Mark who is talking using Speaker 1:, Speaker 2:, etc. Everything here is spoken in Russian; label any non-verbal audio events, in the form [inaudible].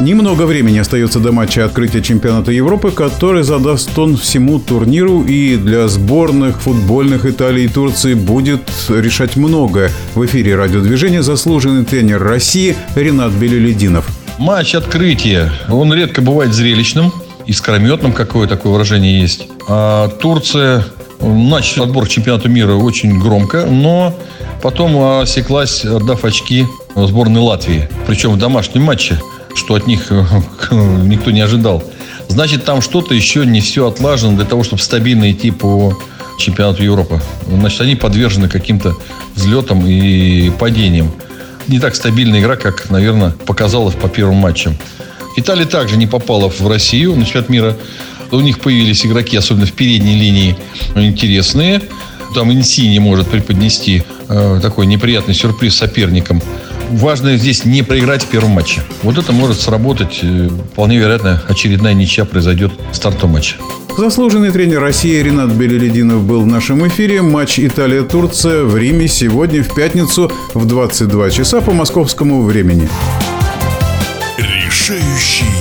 Speaker 1: Немного времени остается до матча открытия чемпионата Европы, который задаст тон всему турниру и для сборных футбольных Италии и Турции будет решать многое. В эфире радиодвижения заслуженный тренер России Ренат Белелединов.
Speaker 2: Матч открытия, он редко бывает зрелищным, искрометным, какое такое выражение есть. А Турция начал отбор к чемпионату мира очень громко, но потом осеклась, отдав очки сборной Латвии. Причем в домашнем матче, что от них [laughs] никто не ожидал. Значит, там что-то еще не все отлажено для того, чтобы стабильно идти по чемпионату Европы. Значит, они подвержены каким-то взлетам и падениям. Не так стабильная игра, как, наверное, показалось по первым матчам. Италия также не попала в Россию на чемпионат мира. У них появились игроки, особенно в передней линии, интересные. Там Инсини может преподнести э, такой неприятный сюрприз соперникам. Важно здесь не проиграть в первом матче. Вот это может сработать. Э, вполне вероятно, очередная ничья произойдет в стартовом матче.
Speaker 1: Заслуженный тренер России Ренат Белелединов был в нашем эфире. Матч Италия-Турция в Риме сегодня в пятницу в 22 часа по московскому времени.
Speaker 3: Решающий